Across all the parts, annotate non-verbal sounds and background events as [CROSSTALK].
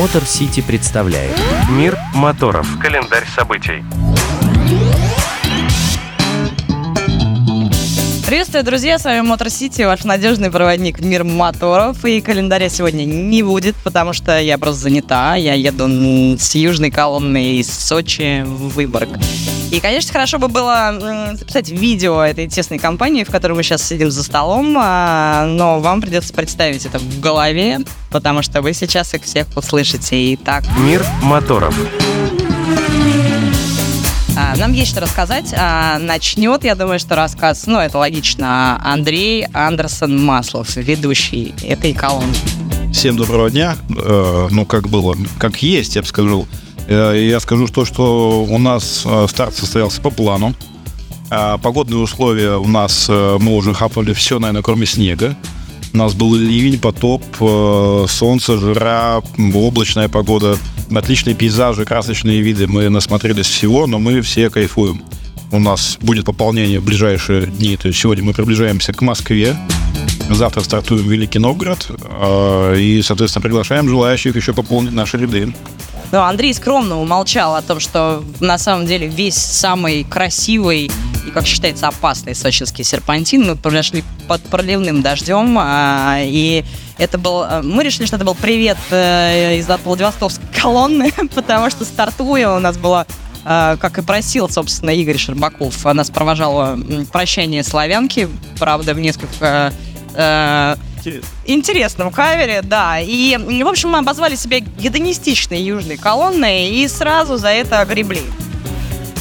Мотор Сити представляет Мир моторов. Календарь событий. Приветствую, друзья, с вами Мотор Сити, ваш надежный проводник в мир моторов. И календаря сегодня не будет, потому что я просто занята. Я еду с южной колонны из Сочи в Выборг. И, конечно, хорошо бы было записать видео этой тесной компании, в которой мы сейчас сидим за столом, а, но вам придется представить это в голове, потому что вы сейчас их всех услышите. Итак, Мир моторов. А, Нам есть что рассказать. А, Начнет, я думаю, что рассказ, ну, это логично, Андрей Андерсон Маслов, ведущий этой колонны. Всем доброго дня. Э, ну, как было, как есть, я бы скажу. Э, я скажу то, что у нас э, старт состоялся по плану. А Погодные условия у нас, э, мы уже хапали все, наверное, кроме снега. У нас был ливень, потоп, солнце, жара, облачная погода, отличные пейзажи, красочные виды. Мы насмотрелись всего, но мы все кайфуем. У нас будет пополнение в ближайшие дни. То есть сегодня мы приближаемся к Москве. Завтра стартуем в Великий Новгород. И, соответственно, приглашаем желающих еще пополнить наши ряды. Но Андрей скромно умолчал о том, что на самом деле весь самый красивый и, как считается, опасный сочинский серпантин мы прошли под проливным дождем, а, и это был... э, Мы решили, что это был привет э, из Владивостокской [LAUGHS] колонны, потому что стартуя у нас было э, как и просил, собственно, Игорь Щербаков, а нас провожало прощание славянки, правда, в несколько э, интересном кавере, да. И, в общем, мы обозвали себя гедонистичной южной колонной и сразу за это огребли.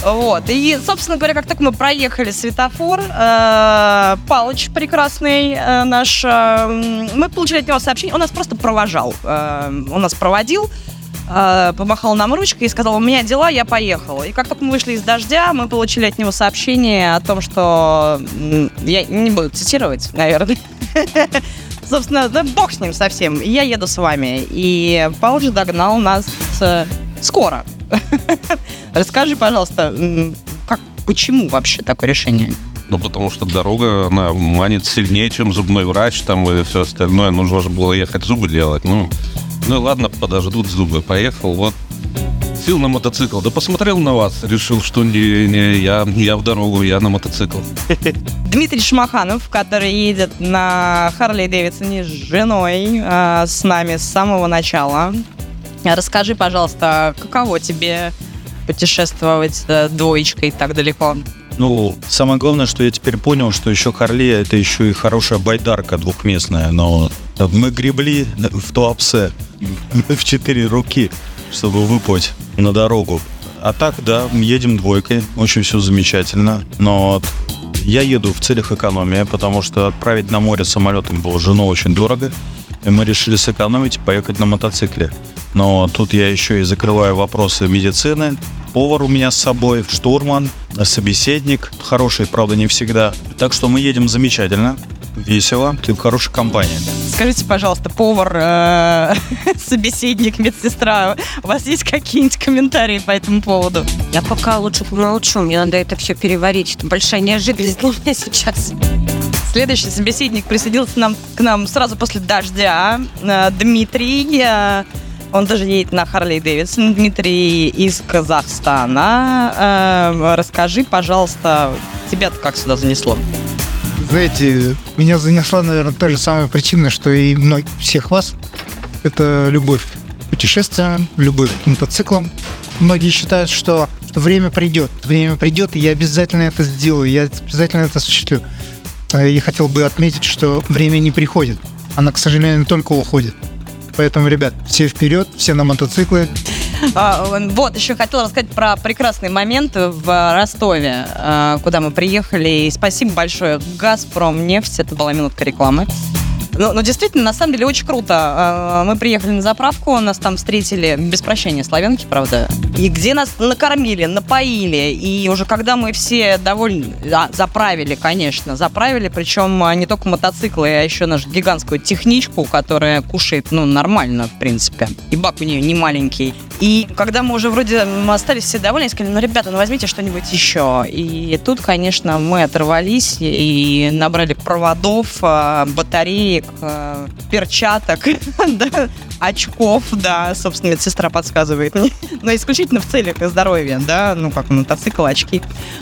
Вот. И, собственно говоря, как только мы проехали светофор, э, Палыч прекрасный э, наш, э, мы получили от него сообщение, он нас просто провожал. Э, он нас проводил, э, помахал нам ручкой и сказал, у меня дела, я поехал. И как только мы вышли из дождя, мы получили от него сообщение о том, что... Я не буду цитировать, наверное. [LAUGHS] Собственно, да бог с ним совсем. Я еду с вами. И Палыч догнал нас скоро. [LAUGHS] Расскажи, пожалуйста, как, почему вообще такое решение? Ну, потому что дорога, она манит сильнее, чем зубной врач, там и все остальное. Нужно же было ехать зубы делать. Ну, ну ладно, подождут зубы. Поехал, вот. Сел на мотоцикл. Да посмотрел на вас, решил, что не, не я, я в дорогу, я на мотоцикл. [LAUGHS] Дмитрий Шмаханов, который едет на Харли Дэвидсоне с женой, э, с нами с самого начала. Расскажи, пожалуйста, каково тебе путешествовать э, двоечкой так далеко? Ну, самое главное, что я теперь понял, что еще Харли это еще и хорошая байдарка двухместная, но мы гребли в Туапсе [LAUGHS] в четыре руки, чтобы выплыть на дорогу. А так, да, едем двойкой, очень все замечательно, но я еду в целях экономии, потому что отправить на море самолетом было жену очень дорого, и мы решили сэкономить и поехать на мотоцикле. Но тут я еще и закрываю вопросы медицины. Повар у меня с собой, штурман, собеседник. Хороший, правда, не всегда. Так что мы едем замечательно, весело, ты в хорошей компании. Скажите, пожалуйста, повар, э, [LAUGHS] собеседник, медсестра, у вас есть какие-нибудь комментарии по этому поводу? Я пока лучше помолчу, мне надо это все переварить. Это большая неожиданность для меня сейчас. Следующий собеседник присоединился нам, к нам сразу после дождя. Э, Дмитрий, э, он даже едет на Харли Дэвидсон. Дмитрий из Казахстана. Расскажи, пожалуйста, тебя-то как сюда занесло? Знаете, меня занесла, наверное, та же самая причина, что и многих всех вас. Это любовь к путешествиям, любовь к мотоциклам. Многие считают, что, что время придет. Время придет, и я обязательно это сделаю, я обязательно это осуществлю. А Я хотел бы отметить, что время не приходит. Оно, к сожалению, только уходит. Поэтому, ребят, все вперед, все на мотоциклы. А, Вот, еще хотела рассказать про прекрасный момент в Ростове, э, куда мы приехали. И спасибо большое «Газпром нефть». Это была минутка рекламы. Ну, ну, действительно, на самом деле очень круто. Э, Мы приехали на заправку, нас там встретили, без прощения, славянки, правда, и где нас накормили, напоили. И уже когда мы все довольны, а, заправили, конечно, заправили, причем а, не только мотоциклы, а еще нашу гигантскую техничку, которая кушает, ну, нормально, в принципе. И бак у нее не маленький. И когда мы уже вроде мы остались все довольны, сказали, ну, ребята, ну возьмите что-нибудь еще. И тут, конечно, мы оторвались и набрали проводов, а, батареек, э, перчаток, [LAUGHS] да, очков, да, собственно, медсестра подсказывает. [LAUGHS] Но исключительно в целях здоровья, да, ну, как мотоцикл, очки.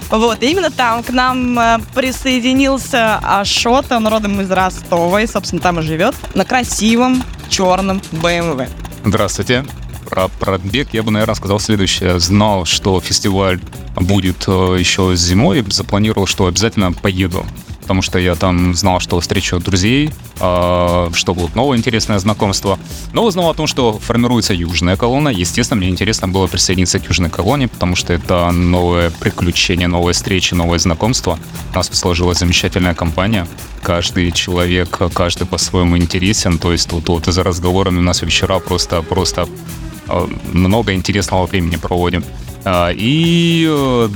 Вот, и именно там к нам э, присоединился Ашот, он родом из Ростова, и, собственно, там и живет, на красивом черном BMW. Здравствуйте. Про пробег я бы, наверное, сказал следующее. Знал, что фестиваль будет э, еще зимой, запланировал, что обязательно поеду. Потому что я там знал, что встречу друзей, э, что будут новое интересное знакомство. Но узнал о том, что формируется южная колонна. Естественно, мне интересно было присоединиться к южной колонне, потому что это новое приключение, новые встречи, новое знакомство. У нас сложилась замечательная компания. Каждый человек, каждый по-своему интересен. То есть вот, вот за разговорами у нас вечера просто, просто э, много интересного времени проводим. А, И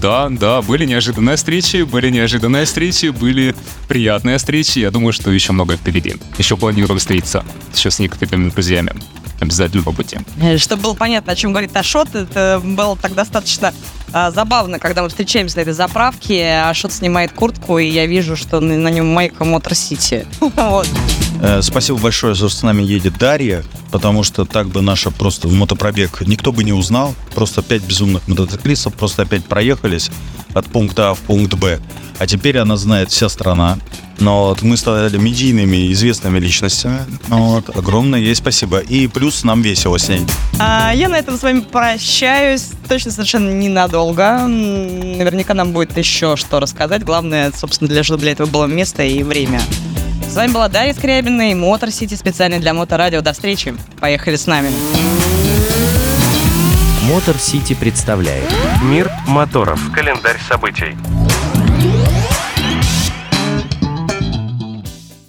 да, да, были неожиданные встречи, были неожиданные встречи, были приятные встречи. Я думаю, что еще много впереди. Еще планирую встретиться еще с некоторыми друзьями. Обязательно по пути. Э, Чтобы было понятно, о чем говорит Ашот, это было так достаточно а, забавно, когда мы встречаемся на этой заправке, Ашот снимает куртку, и я вижу, что на, на нем майка Мотор Сити. [LAUGHS] Вот. Э, Спасибо большое, что с нами едет Дарья, потому что так бы наша просто мотопробег никто бы не узнал. Просто пять безумных мотоциклистов просто опять проехались от пункта А в пункт Б. А теперь она знает вся страна. Но вот мы стали медийными, известными личностями. Ну Вот. Огромное ей спасибо. И плюс нам весело с ней. А, я на этом с вами прощаюсь. Точно совершенно ненадолго. Наверняка нам будет еще что рассказать. Главное, собственно, для, чтобы для этого было место и время. С вами была Дарья Скрябина и Мотор Сити специально для Моторадио. До встречи. Поехали с нами. Мотор Сити представляет Мир моторов. Календарь событий.